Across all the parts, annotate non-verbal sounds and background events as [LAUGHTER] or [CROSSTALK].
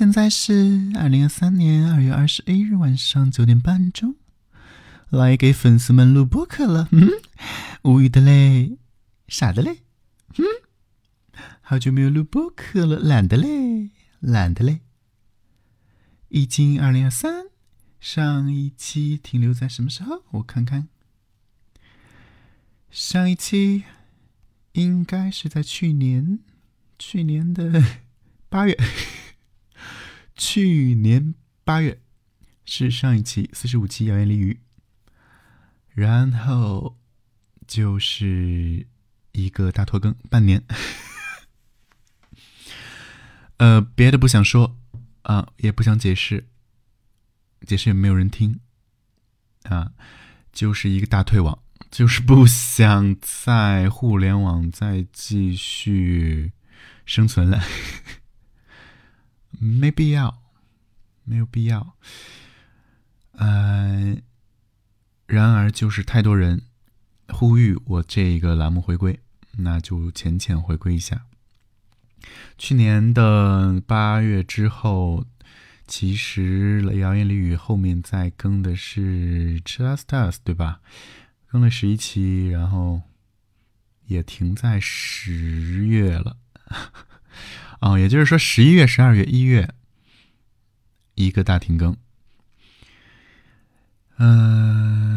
现在是二零二三年二月二十一日晚上九点半钟，来给粉丝们录播客了。嗯，无语的嘞，傻的嘞，嗯，好久没有录播客了，懒得嘞，懒得嘞。已经二零二三，上一期停留在什么时候？我看看，上一期应该是在去年，去年的八月。去年八月是上一期四十五期谣言俚语，然后就是一个大拖更半年。[LAUGHS] 呃，别的不想说啊，也不想解释，解释也没有人听啊，就是一个大退网，就是不想在互联网再继续生存了。没必要，没有必要。嗯，然而就是太多人呼吁我这个栏目回归，那就浅浅回归一下。去年的八月之后，其实谣言俚语后面再更的是 Just Us，对吧？更了十一期，然后也停在十月了。哦，也就是说，十一月、十二月、一月，一个大停更。嗯，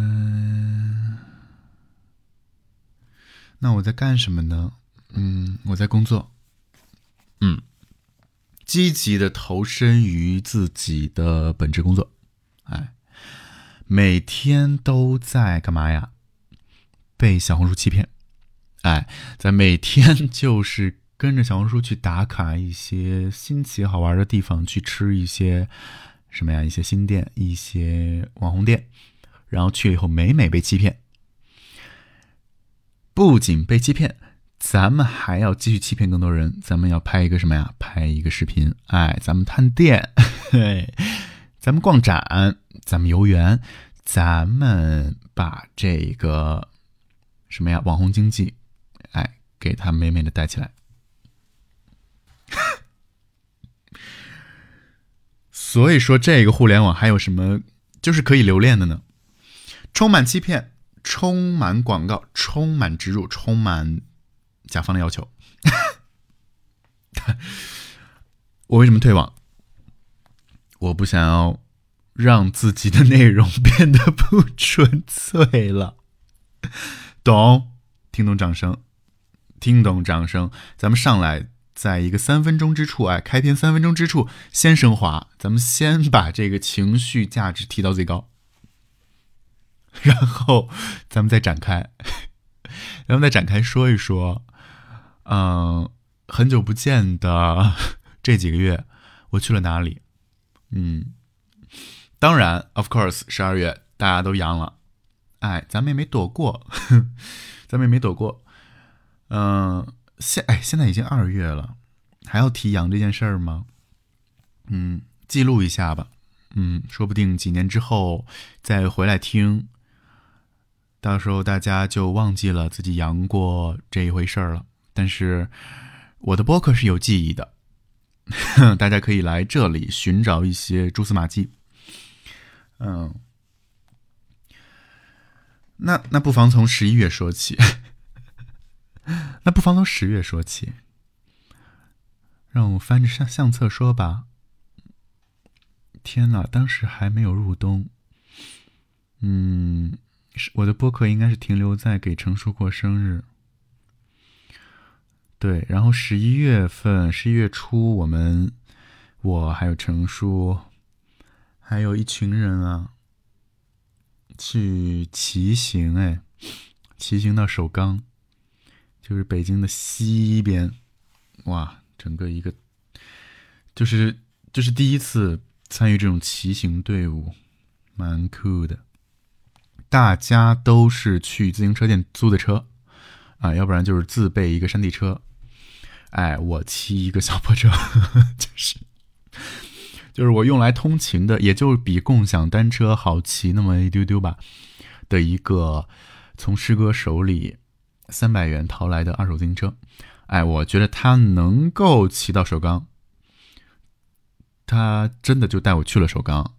那我在干什么呢？嗯，我在工作。嗯，积极的投身于自己的本职工作。哎，每天都在干嘛呀？被小红书欺骗。哎，在每天 [LAUGHS] 就是。跟着小红书去打卡一些新奇好玩的地方，去吃一些什么呀？一些新店，一些网红店，然后去了以后每每被欺骗。不仅被欺骗，咱们还要继续欺骗更多人。咱们要拍一个什么呀？拍一个视频，哎，咱们探店，嘿，咱们逛展，咱们游园，咱们把这个什么呀？网红经济，哎，给它美美的带起来。[LAUGHS] 所以说，这个互联网还有什么就是可以留恋的呢？充满欺骗，充满广告，充满植入，充满甲方的要求。[LAUGHS] 我为什么退网？我不想要让自己的内容变得不纯粹了。懂？听懂掌声？听懂掌声？咱们上来。在一个三分钟之处，哎，开篇三分钟之处先升华，咱们先把这个情绪价值提到最高，[LAUGHS] 然后咱们再展开，[LAUGHS] 咱们再展开说一说，嗯，很久不见的这几个月我去了哪里？嗯，当然，of course，十二月大家都阳了，哎，咱们也没躲过，[LAUGHS] 咱们也没躲过，嗯。现哎，现在已经二月了，还要提羊这件事儿吗？嗯，记录一下吧。嗯，说不定几年之后再回来听，到时候大家就忘记了自己阳过这一回事儿了。但是我的播客是有记忆的，[LAUGHS] 大家可以来这里寻找一些蛛丝马迹。嗯，那那不妨从十一月说起。那不妨从十月说起，让我翻着相相册说吧。天哪，当时还没有入冬。嗯，我的播客应该是停留在给程叔过生日。对，然后十一月份，十一月初，我们，我还有程叔，还有一群人啊，去骑行，哎，骑行到首钢。就是北京的西边，哇，整个一个，就是就是第一次参与这种骑行队伍，蛮酷的。大家都是去自行车店租的车，啊，要不然就是自备一个山地车。哎，我骑一个小破车，[LAUGHS] 就是就是我用来通勤的，也就比共享单车好骑那么一丢丢吧。的一个从师哥手里。三百元淘来的二手自行车，哎，我觉得它能够骑到首钢，他真的就带我去了首钢。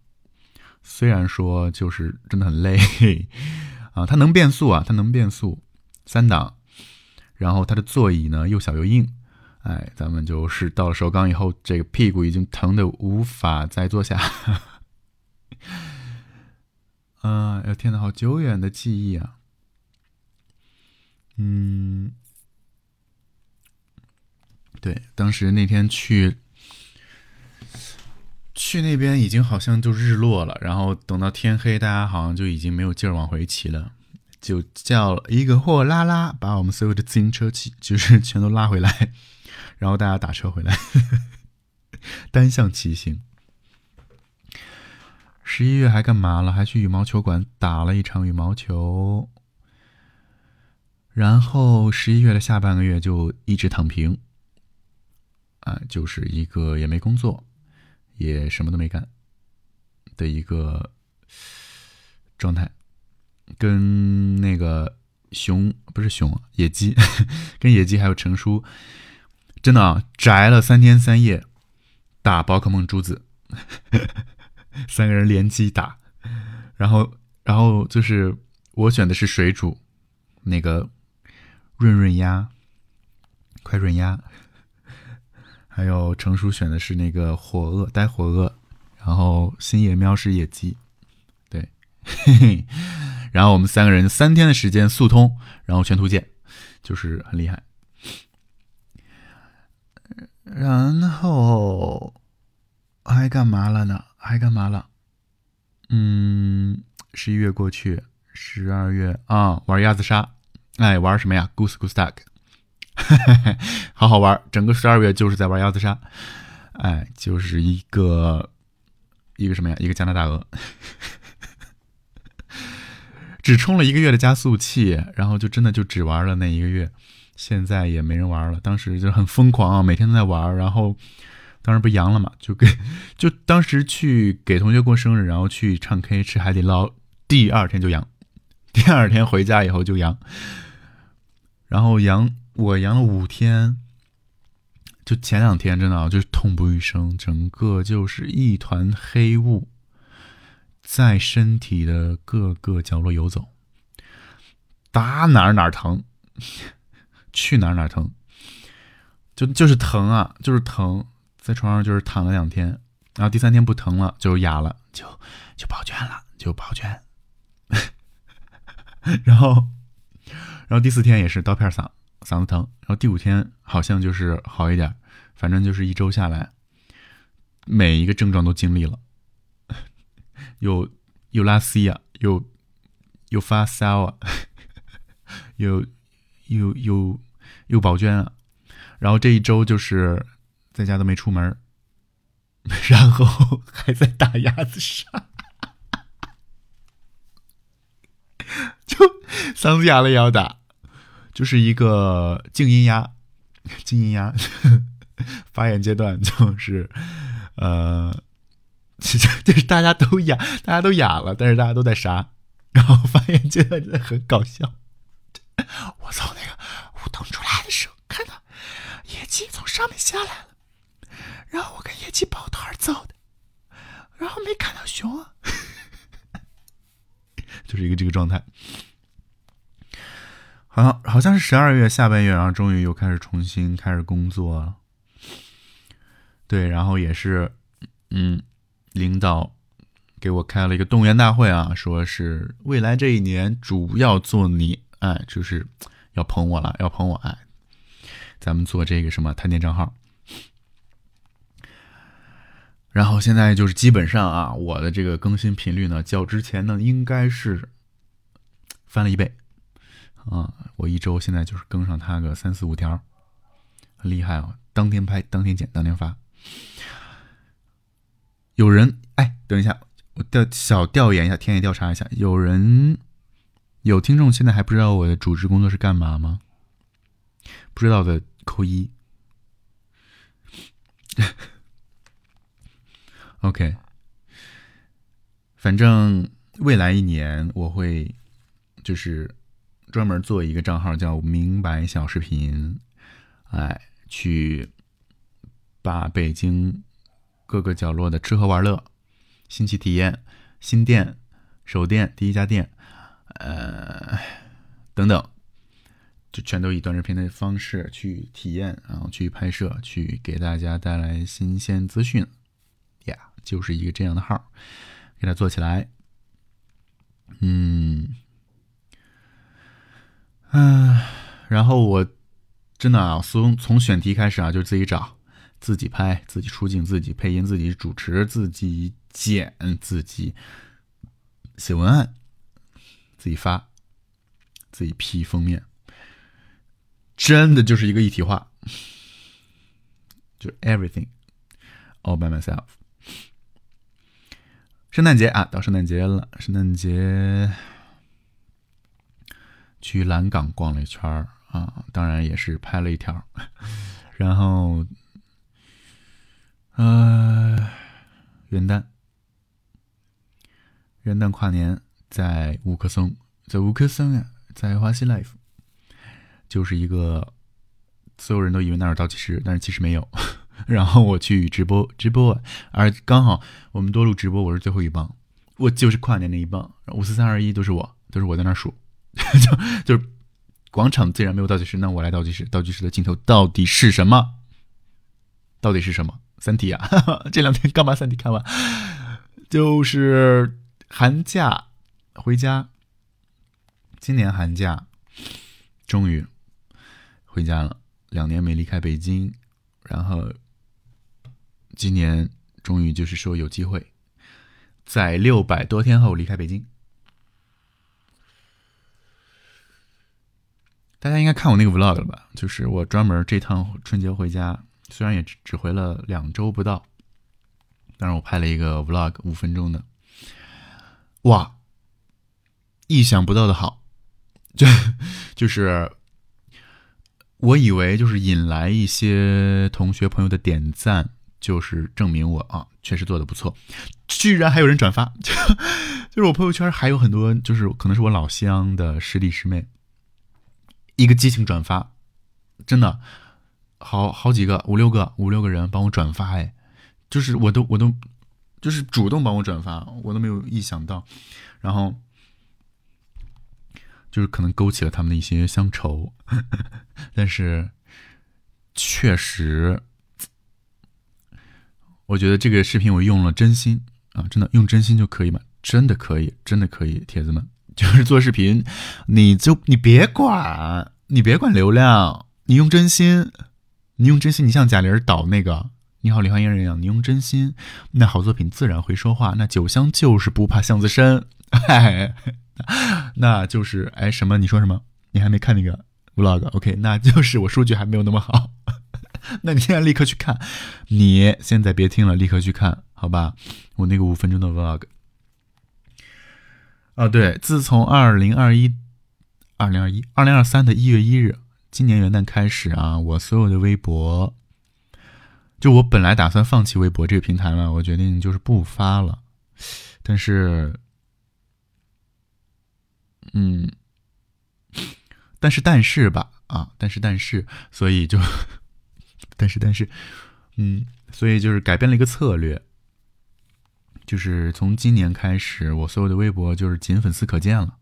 虽然说就是真的很累啊，它能变速啊，它能变速，三档，然后它的座椅呢又小又硬，哎，咱们就是到了首钢以后，这个屁股已经疼的无法再坐下。[LAUGHS] 啊，哎天呐，好久远的记忆啊！嗯，对，当时那天去。去那边已经好像就日落了，然后等到天黑，大家好像就已经没有劲儿往回骑了，就叫一个货拉拉，把我们所有的自行车骑就是 [LAUGHS] 全都拉回来，然后大家打车回来，[LAUGHS] 单向骑行。十一月还干嘛了？还去羽毛球馆打了一场羽毛球，然后十一月的下半个月就一直躺平，啊，就是一个也没工作。也什么都没干的一个状态，跟那个熊不是熊野鸡，[LAUGHS] 跟野鸡还有成叔，真的啊，宅了三天三夜，打宝可梦珠子，三个人联机打，然后然后就是我选的是水煮那个润润鸭，快润鸭。[LAUGHS] 还有成熟选的是那个火鳄，呆火鳄，然后星野喵是野鸡，对，嘿嘿，然后我们三个人三天的时间速通，然后全图鉴，就是很厉害。然后还干嘛了呢？还干嘛了？嗯，十一月过去，十二月啊，玩鸭子杀，哎，玩什么呀？Goose Goose Duck。[LAUGHS] 好好玩，整个十二月就是在玩鸭子杀，哎，就是一个一个什么呀？一个加拿大鹅，[LAUGHS] 只充了一个月的加速器，然后就真的就只玩了那一个月，现在也没人玩了。当时就很疯狂啊，每天都在玩，然后当时不阳了嘛，就给 [LAUGHS] 就当时去给同学过生日，然后去唱 K 吃海底捞，第二天就阳，第二天回家以后就阳，然后阳。我阳了五天，就前两天真的啊，就是痛不欲生，整个就是一团黑雾，在身体的各个角落游走，打哪儿哪儿疼，[LAUGHS] 去哪儿哪儿疼，就就是疼啊，就是疼，在床上就是躺了两天，然后第三天不疼了，就哑了，就就跑圈了，就跑圈，[LAUGHS] 然后，然后第四天也是刀片嗓。嗓子疼，然后第五天好像就是好一点，反正就是一周下来，每一个症状都经历了，[LAUGHS] 又又拉稀啊，又又发烧啊，[LAUGHS] 又又又又宝娟啊，然后这一周就是在家都没出门，[LAUGHS] 然后还在打鸭子杀，就嗓子哑了也要打。就是一个静音压，静音压，[LAUGHS] 发言阶段就是，呃，[LAUGHS] 就是大家都哑，大家都哑了，但是大家都在杀，然后发言阶段真的很搞笑。我从那个梧桐出来的时候，看到野鸡从上面下来了，然后我跟野鸡抱团走的，然后没看到熊啊，[LAUGHS] 就是一个这个状态。好像好像是十二月下半月，然后终于又开始重新开始工作了。对，然后也是，嗯，领导给我开了一个动员大会啊，说是未来这一年主要做你，哎，就是要捧我了，要捧我，哎，咱们做这个什么探店账号。然后现在就是基本上啊，我的这个更新频率呢，较之前呢，应该是翻了一倍。啊，我一周现在就是更上他个三四五条，很厉害哦！当天拍，当天剪，当天发。有人哎，等一下，我调小调研一下，田野调查一下，有人有听众现在还不知道我的主持工作是干嘛吗？不知道的扣一。OK，反正未来一年我会就是。专门做一个账号叫“明白小视频”，哎，去把北京各个角落的吃喝玩乐、新奇体验、新店、首店、第一家店，呃，等等，就全都以短视频的方式去体验，然后去拍摄，去给大家带来新鲜资讯。呀，就是一个这样的号，给它做起来。嗯，嗯，然后我真的啊，从从选题开始啊，就自己找。自己拍，自己出镜，自己配音，自己主持，自己剪，自己写文案，自己发，自己 P 封面，真的就是一个一体化，就是 everything all by myself。圣诞节啊，到圣诞节了，圣诞节去蓝港逛了一圈啊，当然也是拍了一条，[LAUGHS] 然后。呃，元旦，元旦跨年在五棵松，在五棵松啊，在华西 life，就是一个所有人都以为那是倒计时，但是其实没有。[LAUGHS] 然后我去直播直播，而刚好我们多录直播，我是最后一棒，我就是跨年那一棒，五四三二一都是我，都是我在那数，[LAUGHS] 就就是广场既然没有倒计时，那我来倒计时，倒计时的镜头到底是什么？到底是什么？三体啊，[LAUGHS] 这两天刚把三体看完，就是寒假回家，今年寒假终于回家了，两年没离开北京，然后今年终于就是说有机会，在六百多天后离开北京。大家应该看我那个 vlog 了吧？就是我专门这趟春节回家。虽然也只只回了两周不到，但是我拍了一个 vlog 五分钟的，哇，意想不到的好，就 [LAUGHS] 就是我以为就是引来一些同学朋友的点赞，就是证明我啊确实做的不错，居然还有人转发，就 [LAUGHS] 就是我朋友圈还有很多就是可能是我老乡的师弟师妹，一个激情转发，真的。好好几个五六个五六个人帮我转发哎，就是我都我都就是主动帮我转发，我都没有意想到，然后就是可能勾起了他们的一些乡愁，[LAUGHS] 但是确实，我觉得这个视频我用了真心啊，真的用真心就可以吗？真的可以，真的可以，铁子们，[LAUGHS] 就是做视频，你就你别管，你别管流量，你用真心。你用真心，你像贾玲导那个《你好，李焕英》人一样，你用真心，那好作品自然会说话。那酒香就是不怕巷子深，[LAUGHS] [LAUGHS] 那就是哎什么？你说什么？你还没看那个 vlog？OK，那就是我数据还没有那么好。那你现在立刻去看，你现在别听了，立刻去看，好吧？我那个五分钟的 vlog。啊，对，自从二零二一、二零二一、二零二三的一月一日。今年元旦开始啊，我所有的微博，就我本来打算放弃微博这个平台了，我决定就是不发了。但是，嗯，但是但是吧，啊，但是但是，所以就，[LAUGHS] 但是但是，嗯，所以就是改变了一个策略，就是从今年开始，我所有的微博就是仅粉丝可见了。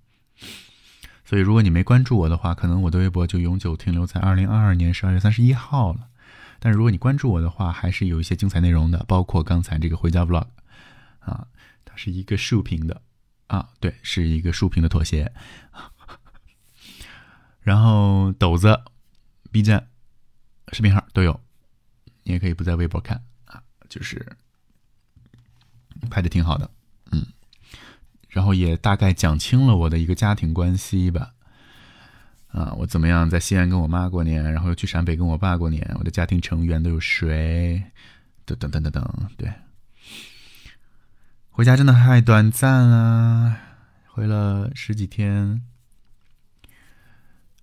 所以，如果你没关注我的话，可能我的微博就永久停留在二零二二年十二月三十一号了。但是，如果你关注我的话，还是有一些精彩内容的，包括刚才这个回家 vlog，啊，它是一个竖屏的，啊，对，是一个竖屏的妥协。然后，抖子、B 站视频号都有，你也可以不在微博看啊，就是拍的挺好的。嗯然后也大概讲清了我的一个家庭关系吧，啊，我怎么样在西安跟我妈过年，然后又去陕北跟我爸过年，我的家庭成员都有谁？等等等等等，对，回家真的太短暂了，回了十几天，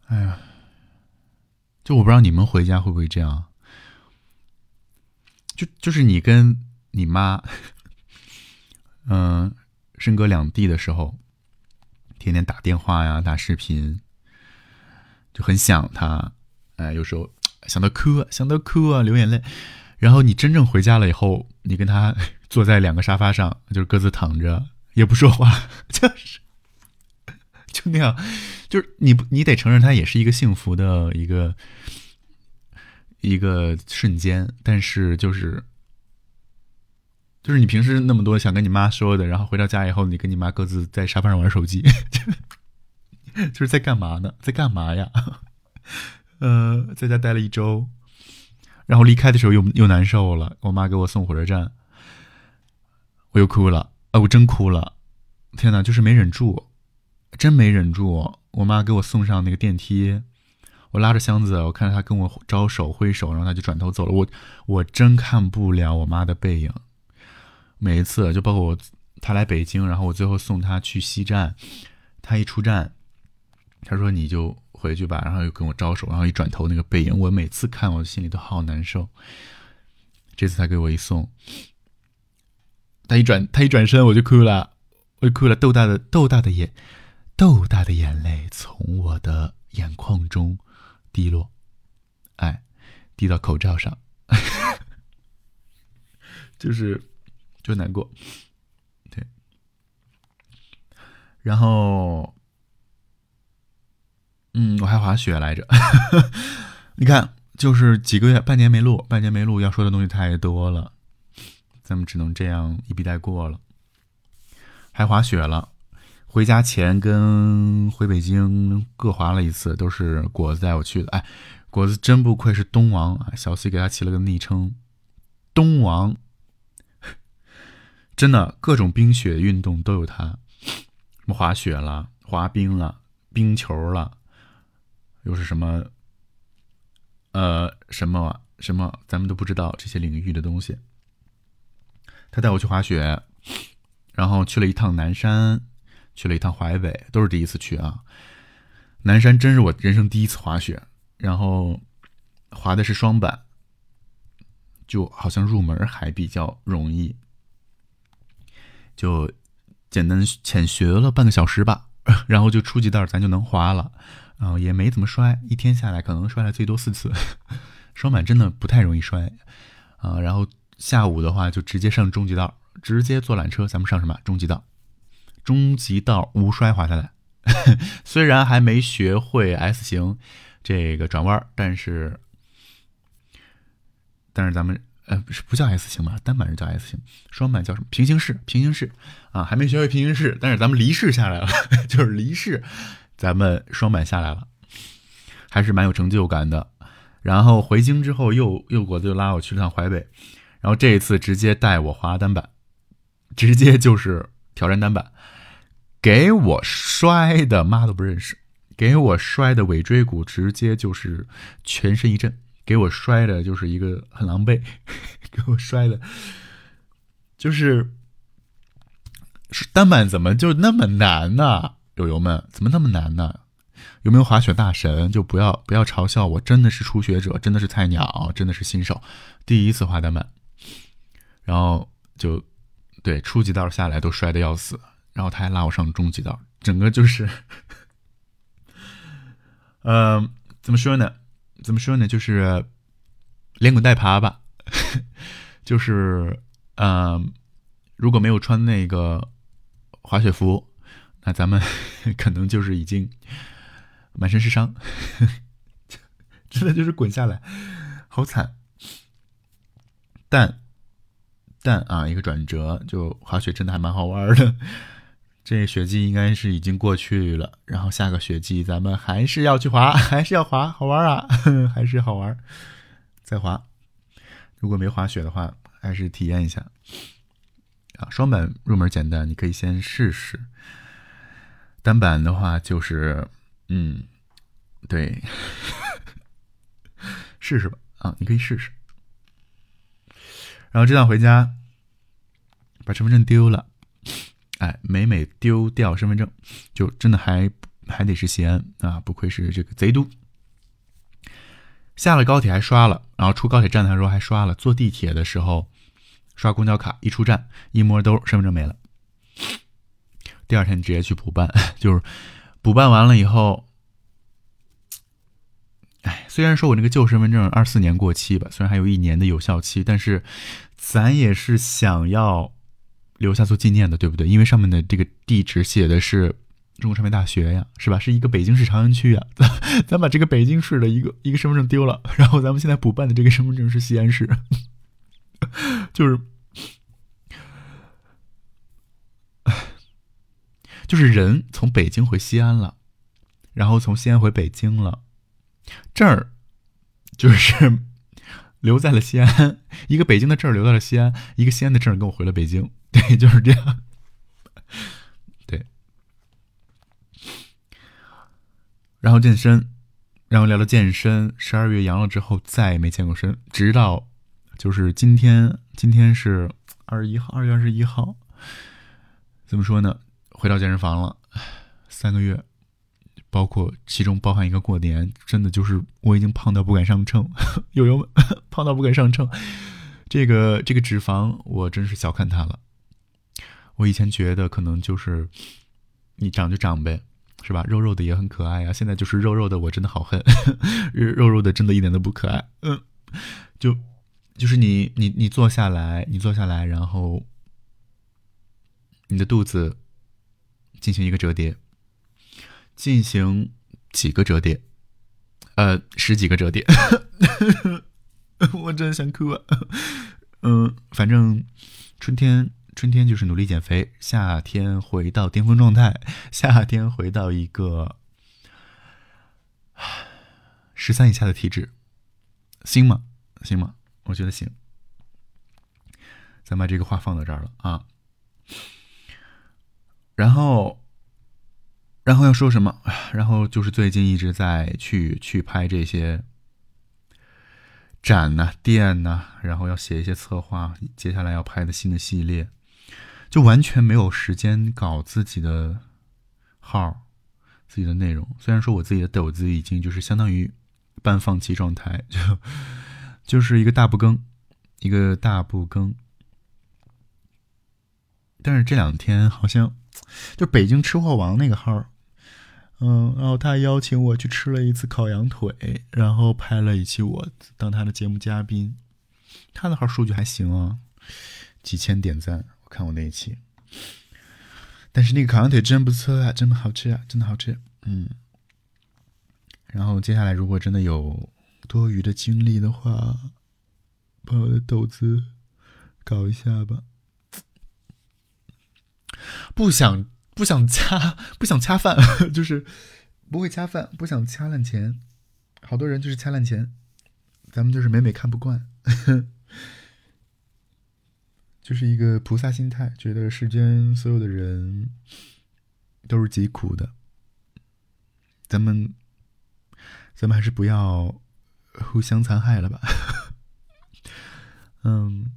哎呀，就我不知道你们回家会不会这样，就就是你跟你妈，嗯。身隔两地的时候，天天打电话呀，打视频，就很想他。哎，有时候想到哭，想到哭啊，流眼泪。然后你真正回家了以后，你跟他坐在两个沙发上，就是各自躺着，也不说话，就是就那样，就是你不你得承认，他也是一个幸福的一个一个瞬间，但是就是就是你平时那么多想跟你妈说的，然后回到家以后，你跟你妈各自在沙发上玩手机，[LAUGHS] 就是在干嘛呢？在干嘛呀？[LAUGHS] 呃，在家待了一周。然后离开的时候又又难受了，我妈给我送火车站，我又哭了，啊，我真哭了，天哪，就是没忍住，真没忍住。我妈给我送上那个电梯，我拉着箱子，我看着她跟我招手挥手，然后她就转头走了。我我真看不了我妈的背影。每一次，就包括我，他来北京，然后我最后送他去西站，他一出站，他说你就。回去吧，然后又跟我招手，然后一转头那个背影，我每次看我心里都好难受。这次他给我一送，他一转他一转身我就哭了，我就哭了，豆大的豆大的眼豆大的眼泪从我的眼眶中滴落，哎，滴到口罩上，[LAUGHS] 就是就难过，对，然后。嗯，我还滑雪来着，[LAUGHS] 你看，就是几个月、半年没录，半年没录，要说的东西太多了，咱们只能这样一笔带过了。还滑雪了，回家前跟回北京各滑了一次，都是果子带我去的。哎，果子真不愧是东王啊！小 C 给他起了个昵称“东王”，真的各种冰雪运动都有他，什么滑雪了、滑冰了、冰球了。又是什么？呃，什么什么，咱们都不知道这些领域的东西。他带我去滑雪，然后去了一趟南山，去了一趟淮北，都是第一次去啊。南山真是我人生第一次滑雪，然后滑的是双板，就好像入门还比较容易，就简单浅学了半个小时吧，[LAUGHS] 然后就初级道咱就能滑了。啊，也没怎么摔，一天下来可能摔了最多四次，[LAUGHS] 双板真的不太容易摔啊。然后下午的话就直接上中级道，直接坐缆车，咱们上什么中级道？中级道无摔滑下来，[LAUGHS] 虽然还没学会 S 型这个转弯，但是但是咱们呃不是不叫 S 型吧？单板是叫 S 型，双板叫什么？平行式，平行式啊，还没学会平行式，但是咱们离式下来了，[LAUGHS] 就是离式。咱们双板下来了，还是蛮有成就感的。然后回京之后，又又果子又拉我去了趟淮北，然后这一次直接带我滑单板，直接就是挑战单板，给我摔的妈都不认识，给我摔的尾椎骨直接就是全身一震，给我摔的就是一个很狼狈，[LAUGHS] 给我摔的，就是单板怎么就那么难呢？友友们，怎么那么难呢？有没有滑雪大神？就不要不要嘲笑我，真的是初学者，真的是菜鸟，真的是新手，第一次滑单板，然后就对初级道下来都摔的要死，然后他还拉我上中级道，整个就是，嗯，[LAUGHS] 怎么说呢？怎么说呢？就是连滚带爬吧，[LAUGHS] 就是嗯，如果没有穿那个滑雪服。那咱们 [LAUGHS] 可能就是已经满身是伤，[LAUGHS] 真的就是滚下来，好惨。但但啊，一个转折，就滑雪真的还蛮好玩的。这雪季应该是已经过去了，然后下个雪季咱们还是要去滑，[LAUGHS] 还是要滑，好玩啊，[LAUGHS] 还是好玩。再滑，如果没滑雪的话，还是体验一下。啊，双板入门简单，你可以先试试。单板的话就是，嗯，对，试试吧，啊，你可以试试。然后这趟回家，把身份证丢了，哎，每每丢掉身份证，就真的还还得是西安啊，不愧是这个贼都。下了高铁还刷了，然后出高铁站的时候还刷了，坐地铁的时候刷公交卡，一出站一摸兜，身份证没了。第二天直接去补办，就是补办完了以后，哎，虽然说我那个旧身份证二四年过期吧，虽然还有一年的有效期，但是咱也是想要留下做纪念的，对不对？因为上面的这个地址写的是中国传媒大学呀，是吧？是一个北京市朝阳区呀，咱 [LAUGHS] 咱把这个北京市的一个一个身份证丢了，然后咱们现在补办的这个身份证是西安市，[LAUGHS] 就是。[SIGHS] 就是人从北京回西安了，然后从西安回北京了，这儿就是留在了西安，一个北京的证留在了西安，一个西安的证跟我回了北京，对，就是这样。对，然后健身，然后聊聊健身。十二月阳了之后再也没健过身，直到就是今天，今天是二十一号，二月二十一号，怎么说呢？回到健身房了，三个月，包括其中包含一个过年，真的就是我已经胖到不敢上秤，[LAUGHS] 友友们 [LAUGHS] 胖到不敢上秤，这个这个脂肪我真是小看它了。我以前觉得可能就是你长就长呗，是吧？肉肉的也很可爱啊。现在就是肉肉的我真的好恨，[LAUGHS] 肉肉的真的一点都不可爱。嗯，就就是你你你坐下来，你坐下来，然后你的肚子。进行一个折叠，进行几个折叠，呃，十几个折叠，[LAUGHS] 我真的想哭啊！[LAUGHS] 嗯，反正春天，春天就是努力减肥，夏天回到巅峰状态，夏天回到一个 [SIGHS] 十三以下的体质，行吗？行吗？我觉得行。咱把这个话放到这儿了啊。然后，然后要说什么？[SIGHS] 然后就是最近一直在去去拍这些展呐、店呐，然后要写一些策划，接下来要拍的新的系列，就完全没有时间搞自己的号、自己的内容。虽然说我自己的抖子已经就是相当于半放弃状态，[LAUGHS] 就就是一个大不更，一个大不更。但是这两天好像。就北京吃货王那个号，嗯，然后他邀请我去吃了一次烤羊腿，然后拍了一期我当他的节目嘉宾。他的号数据还行啊，几千点赞。我看我那一期，但是那个烤羊腿真不错啊，真的好吃啊，真的好吃。嗯，然后接下来如果真的有多余的精力的话，把我的豆子搞一下吧。不想不想掐 [LAUGHS] 不想掐饭，[LAUGHS] 就是不会掐饭，不想掐烂钱。好多人就是掐烂钱，咱们就是每每看不惯，[LAUGHS] 就是一个菩萨心态，觉得世间所有的人都是疾苦的。咱们咱们还是不要互相残害了吧。嗯，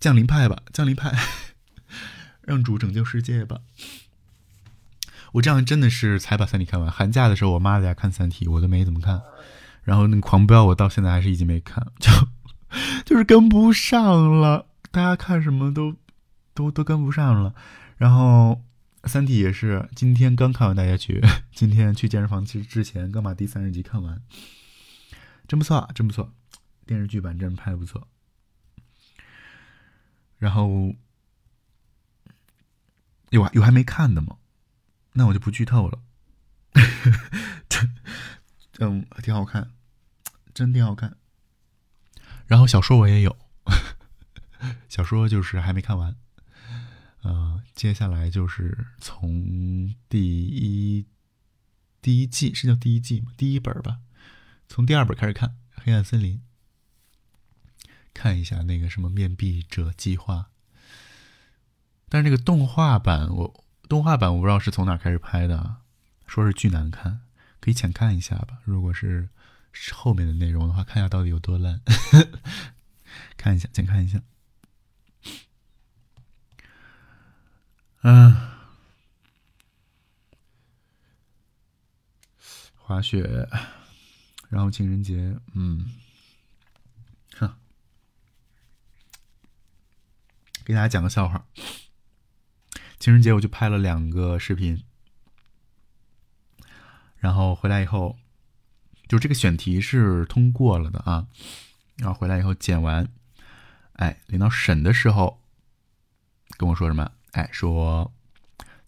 降临派吧，降临派。让主拯救世界吧！我这样真的是才把《三体》看完。寒假的时候，我妈在家看《三体》，我都没怎么看。然后那个狂飙，我到现在还是一集没看，[LAUGHS] 就就是跟不上了。大家看什么都都都跟不上了。然后《三体》也是今天刚看完大家去，[LAUGHS] 今天去健身房其实之前刚把第三十集看完，真不错，真不错，电视剧版真拍的不错。然后。有有还没看的吗？那我就不剧透了。[LAUGHS] 嗯，挺好看，真挺好看。然后小说我也有，小说就是还没看完。呃，接下来就是从第一第一季是叫第一季吗？第一本吧，从第二本开始看《黑暗森林》，看一下那个什么面壁者计划。但是那个动画版，我动画版我不知道是从哪开始拍的，说是巨难看，可以浅看一下吧。如果是后面的内容的话，看一下到底有多烂，[LAUGHS] 看一下，浅看一下。嗯，滑雪，然后情人节，嗯，哼，给大家讲个笑话。情人节我就拍了两个视频，然后回来以后，就这个选题是通过了的啊。然后回来以后剪完，哎，领导审的时候跟我说什么？哎，说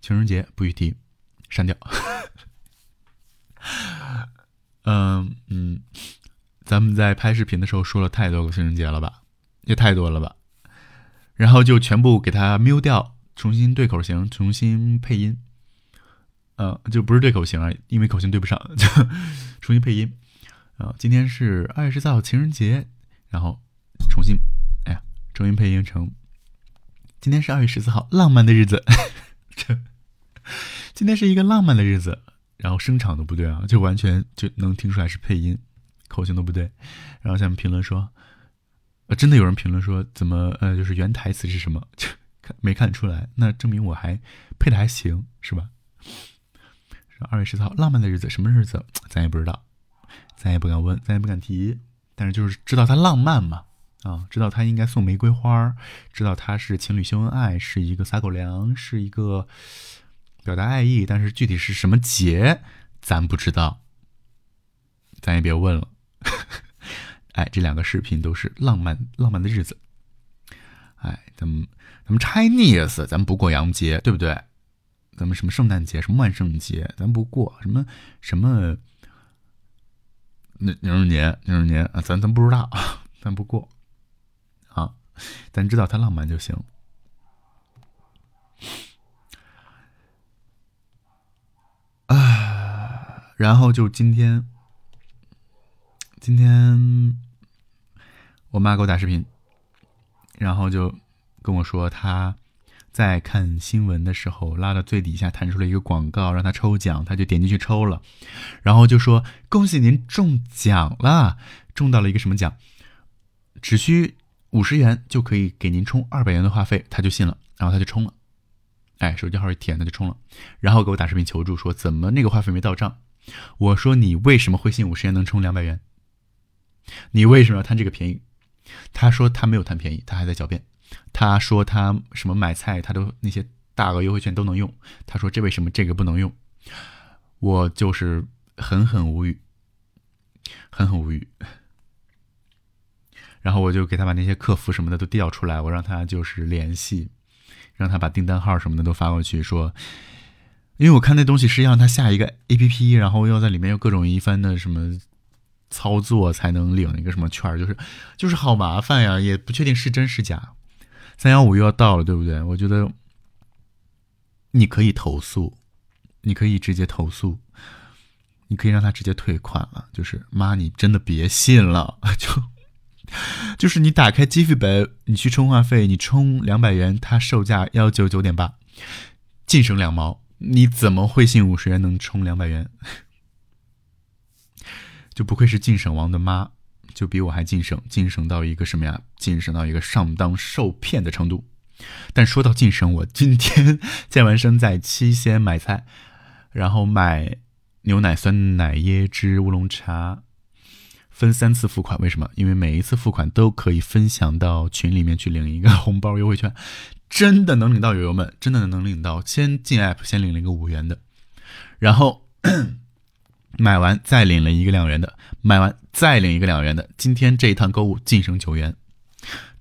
情人节不许提，删掉。[LAUGHS] 嗯嗯，咱们在拍视频的时候说了太多个情人节了吧？也太多了吧？然后就全部给它 mute 掉，重新对口型，重新配音。嗯，就不是对口型啊，因为口型对不上，[LAUGHS] 就重新配音。啊，今天是二月十四号情人节。然后重新，哎呀，重新配音成。今天是二月十四号，浪漫的日子。[LAUGHS] 这今天是一个浪漫的日子。然后声场都不对啊，就完全就能听出来是配音，口型都不对。然后下面评论说，呃，真的有人评论说，怎么呃，就是原台词是什么？就看没看出来？那证明我还配的还行，是吧？二月十四号，浪漫的日子，什么日子？咱也不知道，咱也不敢问，咱也不敢提。但是就是知道他浪漫嘛，啊，知道他应该送玫瑰花，知道他是情侣秀恩爱，是一个撒狗粮，是一个表达爱意。但是具体是什么节，咱不知道，咱也别问了。[LAUGHS] 哎，这两个视频都是浪漫浪漫的日子。哎，咱们咱们 Chinese，咱们不过洋节，对不对？咱们什么圣诞节，什么万圣节，咱不过什么什么。那情人节，情人节啊，咱咱不知道，[LAUGHS] 咱不过，啊，咱知道他浪漫就行。啊，然后就今天，今天我妈给我打视频，然后就跟我说他。在看新闻的时候，拉到最底下弹出了一个广告，让他抽奖，他就点进去抽了，然后就说：“恭喜您中奖了，中到了一个什么奖？只需五十元就可以给您充二百元的话费。”他就信了，然后他就充了，哎，手机号一填他就充了，然后给我打视频求助说：“怎么那个话费没到账？”我说：“你为什么会信五十元能充两百元？你为什么要贪这个便宜？”他说：“他没有贪便宜，他还在狡辩。”他说他什么买菜，他都那些大额优惠券都能用。他说这为什么这个不能用？我就是狠狠无语，狠狠无语。然后我就给他把那些客服什么的都调出来，我让他就是联系，让他把订单号什么的都发过去，说，因为我看那东西是让他下一个 A P P，然后要在里面有各种一番的什么操作才能领一个什么券，就是就是好麻烦呀，也不确定是真是假。三幺五又要到了，对不对？我觉得你可以投诉，你可以直接投诉，你可以让他直接退款了。就是妈，你真的别信了，[LAUGHS] 就就是你打开积分本，你去充话费，你充两百元，它售价幺九九点八，净省两毛，你怎么会信五十元能充两百元？就不愧是晋省王的妈。就比我还晋升，晋升到一个什么呀？晋升到一个上当受骗的程度。但说到晋升，我今天健完身在七仙买菜，然后买牛奶、酸奶、椰汁、乌龙茶，分三次付款。为什么？因为每一次付款都可以分享到群里面去领一个红包优惠券，真的能领到，友友们，真的能领到。先进 app 先领了一个五元的，然后。买完再领了一个两元的，买完再领一个两元的。今天这一趟购物净省九元，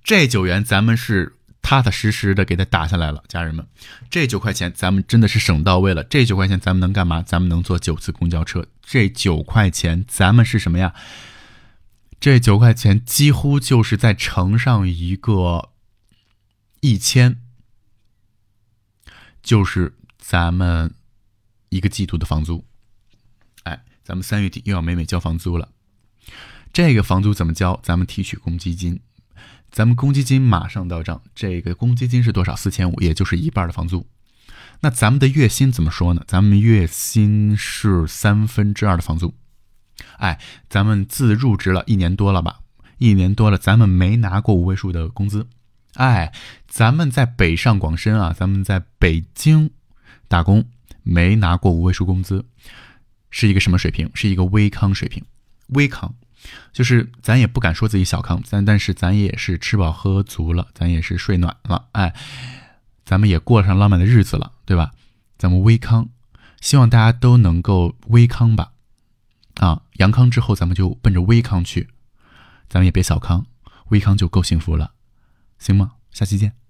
这九元咱们是踏踏实实的给它打下来了，家人们，这九块钱咱们真的是省到位了。这九块钱咱们能干嘛？咱们能坐九次公交车。这九块钱咱们是什么呀？这九块钱几乎就是在乘上一个一千，就是咱们一个季度的房租。咱们三月底又要美美交房租了，这个房租怎么交？咱们提取公积金，咱们公积金马上到账。这个公积金是多少？四千五，也就是一半的房租。那咱们的月薪怎么说呢？咱们月薪是三分之二的房租。哎，咱们自入职了一年多了吧？一年多了，咱们没拿过五位数的工资。哎，咱们在北上广深啊，咱们在北京打工，没拿过五位数工资。是一个什么水平？是一个微康水平，微康，就是咱也不敢说自己小康，咱但是咱也是吃饱喝足了，咱也是睡暖了，哎，咱们也过上浪漫的日子了，对吧？咱们微康，希望大家都能够微康吧，啊，阳康之后，咱们就奔着微康去，咱们也别小康，微康就够幸福了，行吗？下期见。